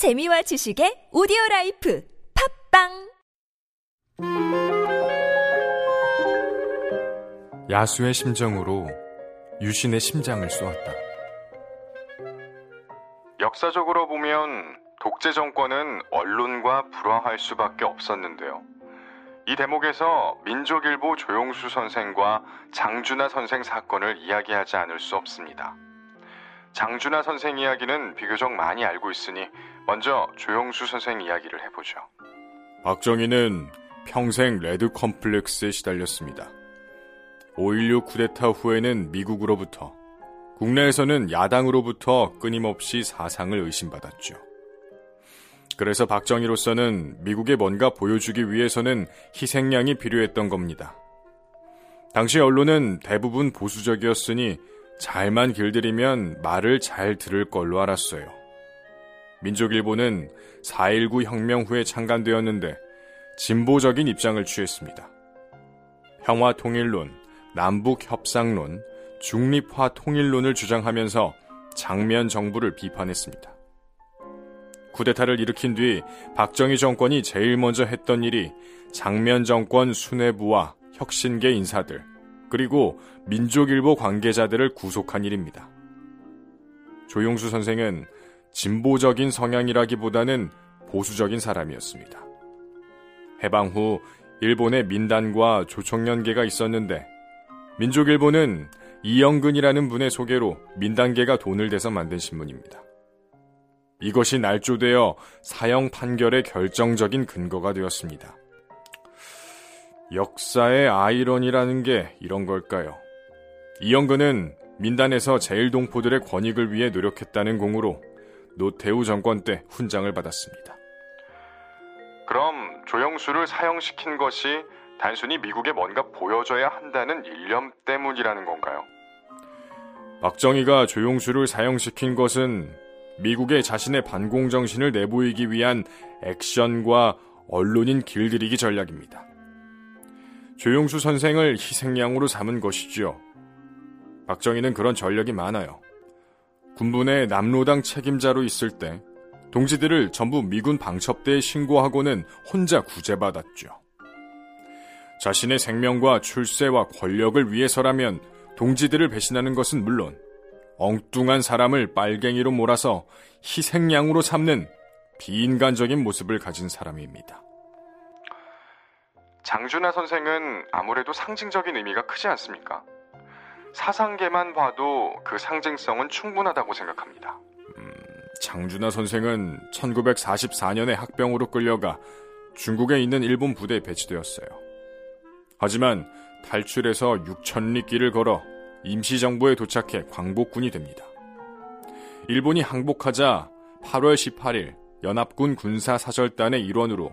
재미와 지식의 오디오 라이프 팟빵 야수의 심정으로 유신의 심장을 쏘았다. 역사적으로 보면 독재 정권은 언론과 불화할 수밖에 없었는데요. 이 대목에서 민족일보 조용수 선생과 장준하 선생 사건을 이야기하지 않을 수 없습니다. 장준하 선생 이야기는 비교적 많이 알고 있으니 먼저 조용수 선생 이야기를 해보죠. 박정희는 평생 레드 컴플렉스에 시달렸습니다. 5.16 쿠데타 후에는 미국으로부터, 국내에서는 야당으로부터 끊임없이 사상을 의심받았죠. 그래서 박정희로서는 미국에 뭔가 보여주기 위해서는 희생양이 필요했던 겁니다. 당시 언론은 대부분 보수적이었으니 잘만 길들이면 말을 잘 들을 걸로 알았어요. 민족일보는 4.19 혁명 후에 창간되었는데 진보적인 입장을 취했습니다. 평화 통일론, 남북 협상론, 중립화 통일론을 주장하면서 장면 정부를 비판했습니다. 쿠데타를 일으킨 뒤 박정희 정권이 제일 먼저 했던 일이 장면 정권 수뇌부와 혁신계 인사들, 그리고 민족일보 관계자들을 구속한 일입니다. 조용수 선생은 진보적인 성향이라기보다는 보수적인 사람이었습니다. 해방 후 일본의 민단과 조총연계가 있었는데 민족일보는 이영근이라는 분의 소개로 민단계가 돈을 대서 만든 신문입니다. 이것이 날조되어 사형 판결의 결정적인 근거가 되었습니다. 역사의 아이러니라는 게 이런 걸까요? 이영근은 민단에서 제일 동포들의 권익을 위해 노력했다는 공으로 노태우 정권 때 훈장을 받았습니다. 그럼 조영수를 사형시킨 것이 단순히 미국에 뭔가 보여줘야 한다는 일념 때문이라는 건가요? 박정희가 조용수를 사형시킨 것은 미국에 자신의 반공 정신을 내보이기 위한 액션과 언론인 길들이기 전략입니다. 조용수 선생을 희생양으로 삼은 것이지요. 박정희는 그런 전력이 많아요. 군부의 남로당 책임자로 있을 때 동지들을 전부 미군 방첩대에 신고하고는 혼자 구제받았죠. 자신의 생명과 출세와 권력을 위해서라면 동지들을 배신하는 것은 물론 엉뚱한 사람을 빨갱이로 몰아서 희생양으로 삼는 비인간적인 모습을 가진 사람입니다. 장준하 선생은 아무래도 상징적인 의미가 크지 않습니까? 사상계만 봐도 그 상징성은 충분하다고 생각합니다. 음, 장준하 선생은 1944년에 학병으로 끌려가 중국에 있는 일본 부대에 배치되었어요. 하지만 탈출해서 6천리 길을 걸어 임시정부에 도착해 광복군이 됩니다. 일본이 항복하자 8월 18일 연합군 군사사절단의 일원으로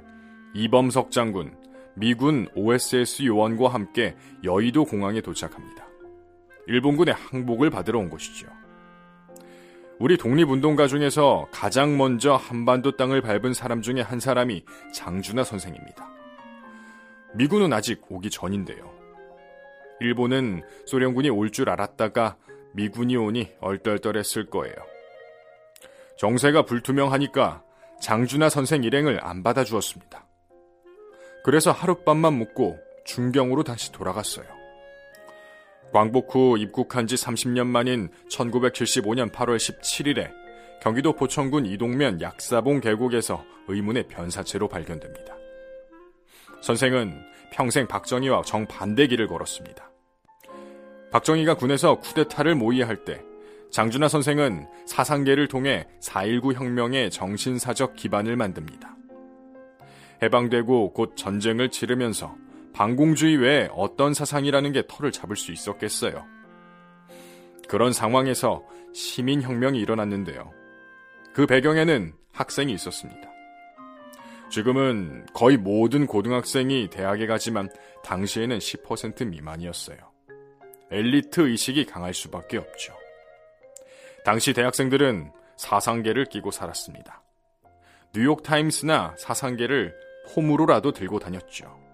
이범석 장군, 미군 OSS 요원과 함께 여의도 공항에 도착합니다. 일본군의 항복을 받으러 온 것이죠. 우리 독립운동가 중에서 가장 먼저 한반도 땅을 밟은 사람 중에 한 사람이 장준하 선생입니다. 미군은 아직 오기 전인데요. 일본은 소련군이 올 줄 알았다가 미군이 오니 얼떨떨했을 거예요. 정세가 불투명하니까 장준하 선생 일행을 안 받아주었습니다. 그래서 하룻밤만 묵고 중경으로 다시 돌아갔어요. 광복 후 입국한 지 30년 만인 1975년 8월 17일에 경기도 포천군 이동면 약사봉 계곡에서 의문의 변사체로 발견됩니다. 선생은 평생 박정희와 정반대 길을 걸었습니다. 박정희가 군에서 쿠데타를 모의할 때 장준하 선생은 사상계를 통해 4.19 혁명의 정신사적 기반을 만듭니다. 해방되고 곧 전쟁을 치르면서 반공주의 외에 어떤 사상이라는 게 털을 잡을 수 있었겠어요. 그런 상황에서 시민혁명이 일어났는데요. 그 배경에는 학생이 있었습니다. 지금은 거의 모든 고등학생이 대학에 가지만 당시에는 10% 미만이었어요. 엘리트 의식이 강할 수밖에 없죠. 당시 대학생들은 사상계를 끼고 살았습니다. 뉴욕타임스나 사상계를 홈으로라도 들고 다녔죠.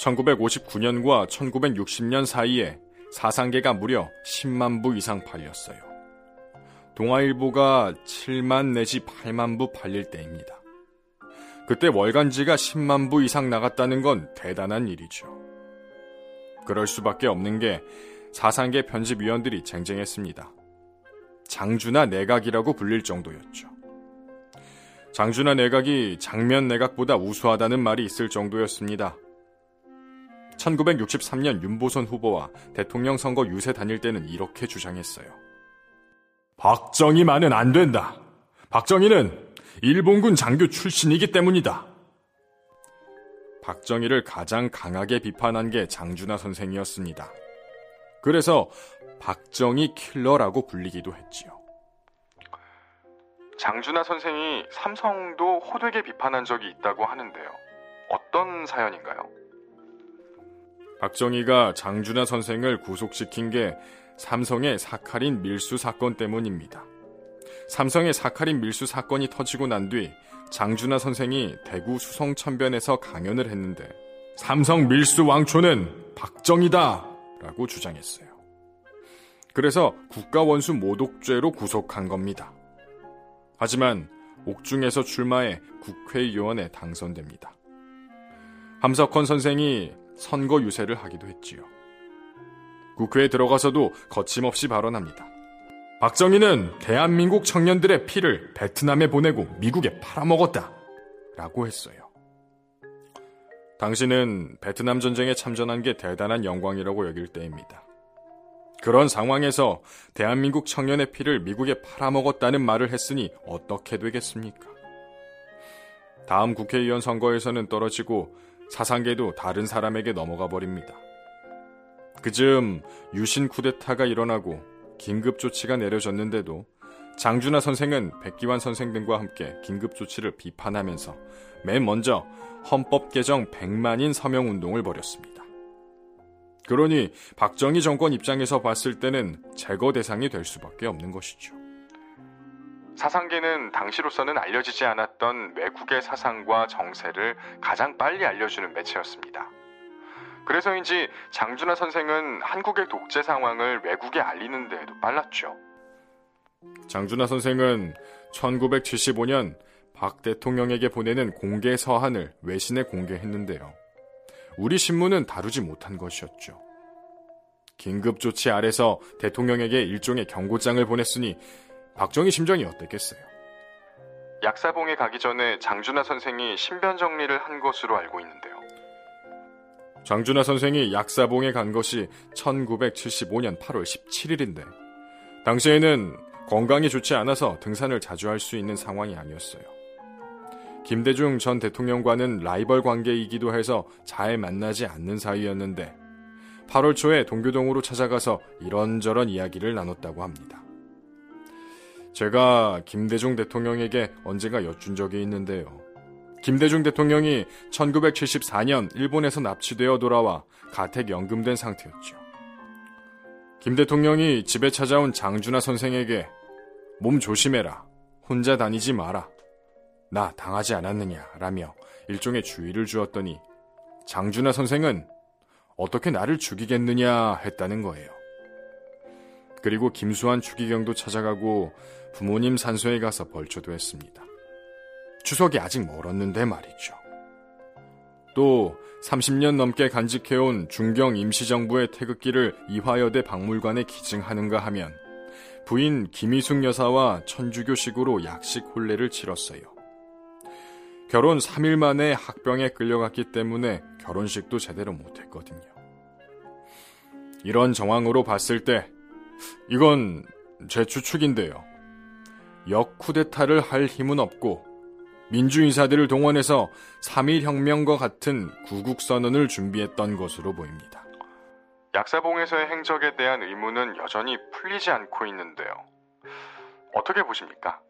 1959년과 1960년 사이에 사상계가 무려 10만 부 이상 팔렸어요. 동아일보가 7만 내지 8만 부 팔릴 때입니다. 그때 월간지가 10만 부 이상 나갔다는 건 대단한 일이죠. 그럴 수밖에 없는 게 사상계 편집위원들이 쟁쟁했습니다. 장준하 내각이라고 불릴 정도였죠. 장준하 내각이 장면 내각보다 우수하다는 말이 있을 정도였습니다. 1963년 윤보선 후보와 대통령 선거 유세 다닐 때는 이렇게 주장했어요. 박정희만은 안 된다. 박정희는 일본군 장교 출신이기 때문이다. 박정희를 가장 강하게 비판한 게 장준하 선생이었습니다. 그래서 박정희 킬러라고 불리기도 했지요. 장준하 선생이 삼성도 호되게 비판한 적이 있다고 하는데요. 어떤 사연인가요? 박정희가 장준하 선생을 구속시킨 게 삼성의 사카린 밀수 사건 때문입니다. 삼성의 사카린 밀수 사건이 터지고 난 뒤 장준하 선생이 대구 수성천변에서 강연을 했는데 삼성 밀수 왕초는 박정희다 라고 주장했어요. 그래서 국가원수 모독죄로 구속한 겁니다. 하지만 옥중에서 출마해 국회의원에 당선됩니다. 함석헌 선생이 선거 유세를 하기도 했지요. 국회에 들어가서도 거침없이 발언합니다. 박정희는 대한민국 청년들의 피를 베트남에 보내고 미국에 팔아먹었다. 라고 했어요. 당신은 베트남 전쟁에 참전한 게 대단한 영광이라고 여길 때입니다. 그런 상황에서 대한민국 청년의 피를 미국에 팔아먹었다는 말을 했으니 어떻게 되겠습니까? 다음 국회의원 선거에서는 떨어지고 사상계도 다른 사람에게 넘어가 버립니다. 그즈음 유신 쿠데타가 일어나고 긴급 조치가 내려졌는데도 장준하 선생은 백기환 선생 등과 함께 긴급 조치를 비판하면서 맨 먼저 헌법 개정 100만인 서명 운동을 벌였습니다. 그러니 박정희 정권 입장에서 봤을 때는 제거 대상이 될 수밖에 없는 것이죠. 사상계는 당시로서는 알려지지 않았던 외국의 사상과 정세를 가장 빨리 알려주는 매체였습니다. 그래서인지 장준하 선생은 한국의 독재 상황을 외국에 알리는 데에도 빨랐죠. 장준하 선생은 1975년 박 대통령에게 보내는 공개 서한을 외신에 공개했는데요. 우리 신문은 다루지 못한 것이었죠. 긴급 조치 아래서 대통령에게 일종의 경고장을 보냈으니 박정희 심정이 어땠겠어요? 약사봉에 가기 전에 장준하 선생이 신변 정리를 한 것으로 알고 있는데요. 장준하 선생이 약사봉에 간 것이 1975년 8월 17일인데 당시에는 건강이 좋지 않아서 등산을 자주 할 수 있는 상황이 아니었어요. 김대중 전 대통령과는 라이벌 관계이기도 해서 잘 만나지 않는 사이였는데 8월 초에 동교동으로 찾아가서 이런저런 이야기를 나눴다고 합니다. 제가 김대중 대통령에게 언젠가 여쭌 적이 있는데요. 김대중 대통령이 1974년 일본에서 납치되어 돌아와 가택 연금된 상태였죠. 김 대통령이 집에 찾아온 장준하 선생에게 몸 조심해라. 혼자 다니지 마라. 나 당하지 않았느냐. 라며 일종의 주의를 주었더니 장준하 선생은 어떻게 나를 죽이겠느냐 했다는 거예요. 그리고 김수환 추기경도 찾아가고 부모님 산소에 가서 벌초도 했습니다. 추석이 아직 멀었는데 말이죠. 또 30년 넘게 간직해온 중경 임시정부의 태극기를 이화여대 박물관에 기증하는가 하면 부인 김희숙 여사와 천주교식으로 약식 혼례를 치렀어요. 결혼 3일 만에 학병에 끌려갔기 때문에 결혼식도 제대로 못했거든요. 이런 정황으로 봤을 때 이건 제 추측인데요. 역쿠데타를 할 힘은 없고 민주인사들을 동원해서 3.1혁명과 같은 구국선언을 준비했던 것으로 보입니다. 약사봉에서의 행적에 대한 의문은 여전히 풀리지 않고 있는데요. 어떻게 보십니까?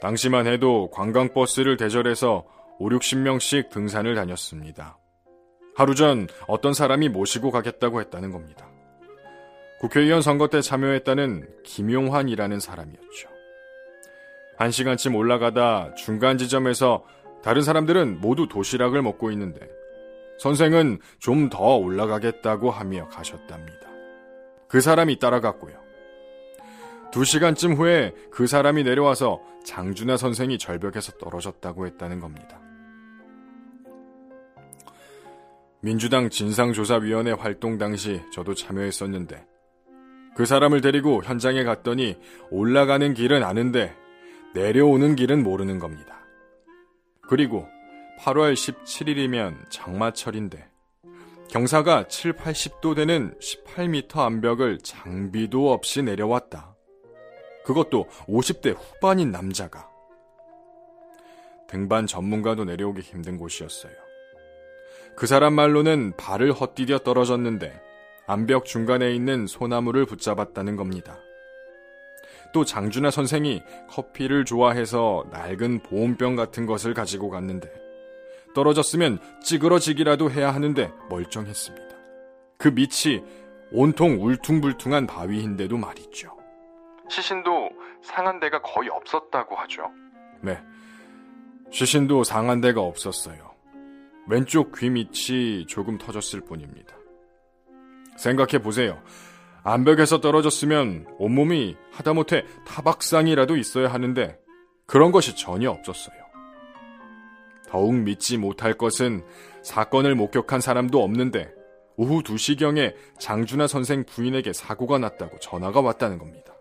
당시만 해도 관광버스를 대절해서 5, 60명씩 등산을 다녔습니다. 하루 전 어떤 사람이 모시고 가겠다고 했다는 겁니다. 국회의원 선거 때 참여했다는 김용환이라는 사람이었죠. 한 시간쯤 올라가다 중간 지점에서 다른 사람들은 모두 도시락을 먹고 있는데 선생은 좀 더 올라가겠다고 하며 가셨답니다. 그 사람이 따라갔고요. 두 시간쯤 후에 그 사람이 내려와서 장준하 선생이 절벽에서 떨어졌다고 했다는 겁니다. 민주당 진상조사위원회 활동 당시 저도 참여했었는데 그 사람을 데리고 현장에 갔더니 올라가는 길은 아는데 내려오는 길은 모르는 겁니다. 그리고 8월 17일이면 장마철인데 경사가 7, 80도 되는 18m 암벽을 장비도 없이 내려왔다. 그것도 50대 후반인 남자가. 등반 전문가도 내려오기 힘든 곳이었어요. 그 사람 말로는 발을 헛디뎌 떨어졌는데 암벽 중간에 있는 소나무를 붙잡았다는 겁니다. 또 장준하 선생이 커피를 좋아해서 낡은 보온병 같은 것을 가지고 갔는데 떨어졌으면 찌그러지기라도 해야 하는데 멀쩡했습니다. 그 밑이 온통 울퉁불퉁한 바위인데도 말이죠. 시신도 상한 데가 거의 없었다고 하죠. 네. 시신도 상한 데가 없었어요. 왼쪽 귀 밑이 조금 터졌을 뿐입니다. 생각해 보세요. 암벽에서 떨어졌으면 온몸이 하다못해 타박상이라도 있어야 하는데 그런 것이 전혀 없었어요. 더욱 믿지 못할 것은 사건을 목격한 사람도 없는데 오후 2시경에 장준하 선생 부인에게 사고가 났다고 전화가 왔다는 겁니다.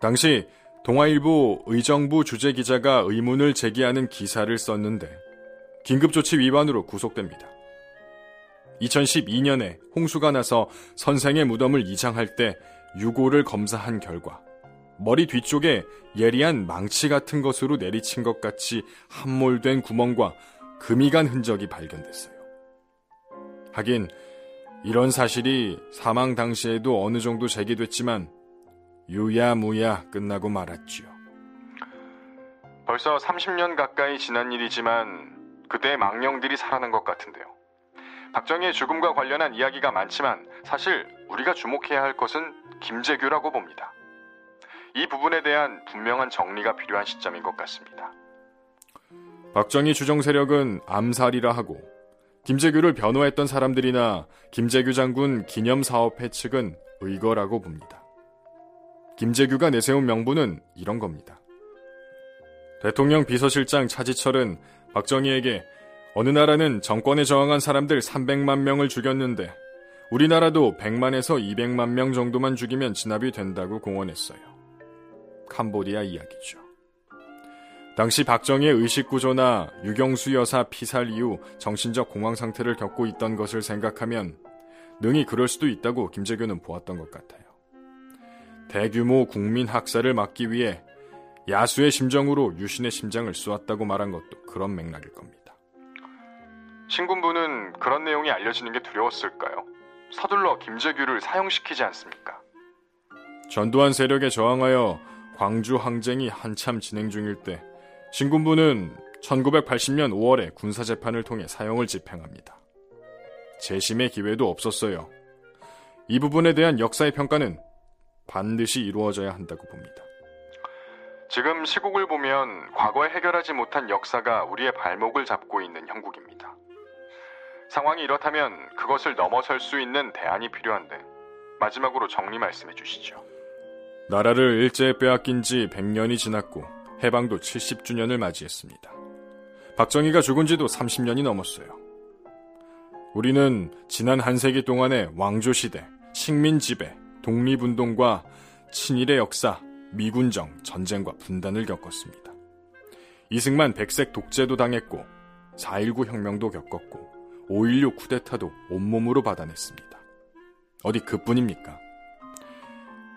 당시 동아일보 의정부 주재 기자가 의문을 제기하는 기사를 썼는데 긴급조치 위반으로 구속됩니다. 2012년에 홍수가 나서 선생의 무덤을 이장할 때 유골을 검사한 결과 머리 뒤쪽에 예리한 망치 같은 것으로 내리친 것 같이 함몰된 구멍과 금이 간 흔적이 발견됐어요. 하긴 이런 사실이 사망 당시에도 어느 정도 제기됐지만 유야무야 끝나고 말았지요. 벌써 30년 가까이 지난 일이지만 그때의 망령들이 살아난 것 같은데요. 박정희의 죽음과 관련한 이야기가 많지만 사실 우리가 주목해야 할 것은 김재규라고 봅니다. 이 부분에 대한 분명한 정리가 필요한 시점인 것 같습니다. 박정희 주정 세력은 암살이라 하고 김재규를 변호했던 사람들이나 김재규 장군 기념 사업 회 측은 의거라고 봅니다. 김재규가 내세운 명분은 이런 겁니다. 대통령 비서실장 차지철은 박정희에게 어느 나라는 정권에 저항한 사람들 300만 명을 죽였는데 우리나라도 100만에서 200만 명 정도만 죽이면 진압이 된다고 공언했어요. 캄보디아 이야기죠. 당시 박정희의 의식구조나 유경수 여사 피살 이후 정신적 공황 상태를 겪고 있던 것을 생각하면 능히 그럴 수도 있다고 김재규는 보았던 것 같아요. 대규모 국민 학살을 막기 위해 야수의 심정으로 유신의 심장을 쏘았다고 말한 것도 그런 맥락일 겁니다. 신군부는 그런 내용이 알려지는 게 두려웠을까요? 서둘러 김재규를 사형시키지 않습니까? 전두환 세력에 저항하여 광주 항쟁이 한참 진행 중일 때 신군부는 1980년 5월에 군사 재판을 통해 사형을 집행합니다. 재심의 기회도 없었어요. 이 부분에 대한 역사의 평가는 반드시 이루어져야 한다고 봅니다. 지금 시국을 보면 과거에 해결하지 못한 역사가 우리의 발목을 잡고 있는 형국입니다. 상황이 이렇다면 그것을 넘어설 수 있는 대안이 필요한데 마지막으로 정리 말씀해 주시죠. 나라를 일제에 빼앗긴 지 100년이 지났고 해방도 70주년을 맞이했습니다. 박정희가 죽은 지도 30년이 넘었어요. 우리는 지난 한 세기 동안의 왕조시대, 식민지배, 독립운동과 친일의 역사, 미군정, 전쟁과 분단을 겪었습니다. 이승만 백색 독재도 당했고 4.19 혁명도 겪었고 5.16 쿠데타도 온몸으로 받아냈습니다. 어디 그뿐입니까?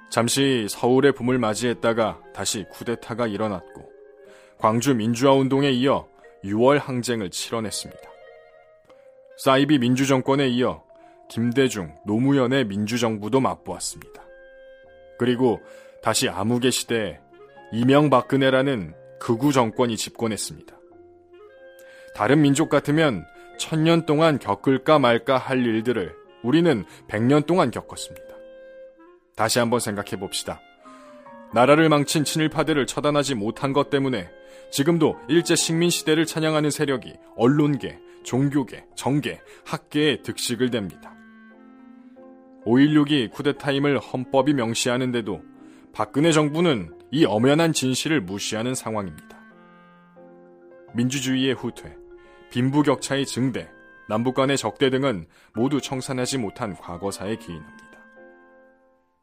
잠시 서울의 봄을 맞이했다가 다시 쿠데타가 일어났고 광주 민주화 운동에 이어 6월 항쟁을 치러냈습니다. 사이비 민주정권에 이어 김대중, 노무현의 민주정부도 맛보았습니다. 그리고 다시 암흑의 시대에 이명박근혜라는 극우 정권이 집권했습니다. 다른 민족 같으면 천년 동안 겪을까 말까 할 일들을 우리는 백년 동안 겪었습니다. 다시 한번 생각해 봅시다. 나라를 망친 친일파들을 처단하지 못한 것 때문에 지금도 일제 식민 시대를 찬양하는 세력이 언론계, 종교계, 정계, 학계에 득식을 댑니다. 5.16이 쿠데타임을 헌법이 명시하는데도 박근혜 정부는 이 엄연한 진실을 무시하는 상황입니다. 민주주의의 후퇴, 빈부격차의 증대, 남북 간의 적대 등은 모두 청산하지 못한 과거사에 기인합니다.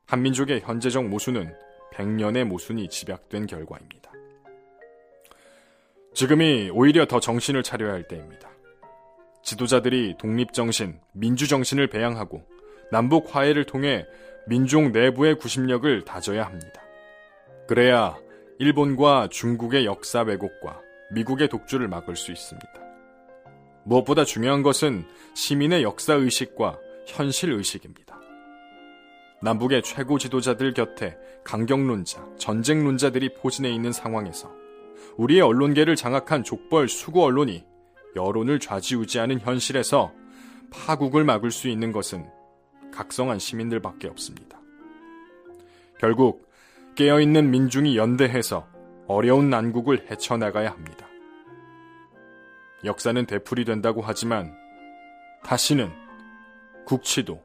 한민족의 현재적 모순은 100년의 모순이 집약된 결과입니다. 지금이 오히려 더 정신을 차려야 할 때입니다. 지도자들이 독립정신, 민주정신을 배양하고 남북 화해를 통해 민족 내부의 구심력을 다져야 합니다. 그래야 일본과 중국의 역사 왜곡과 미국의 독주를 막을 수 있습니다. 무엇보다 중요한 것은 시민의 역사 의식과 현실 의식입니다. 남북의 최고 지도자들 곁에 강경론자, 전쟁론자들이 포진해 있는 상황에서 우리의 언론계를 장악한 족벌 수구 언론이 여론을 좌지우지하는 현실에서 파국을 막을 수 있는 것은 각성한 시민들밖에 없습니다. 결국 깨어있는 민중이 연대해서 어려운 난국을 헤쳐나가야 합니다. 역사는 되풀이 된다고 하지만 다시는 국치도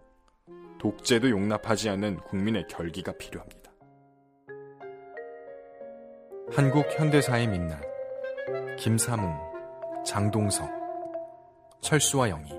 독재도 용납하지 않는 국민의 결기가 필요합니다. 한국 현대사의 민날 김사문, 장동석, 철수와 영희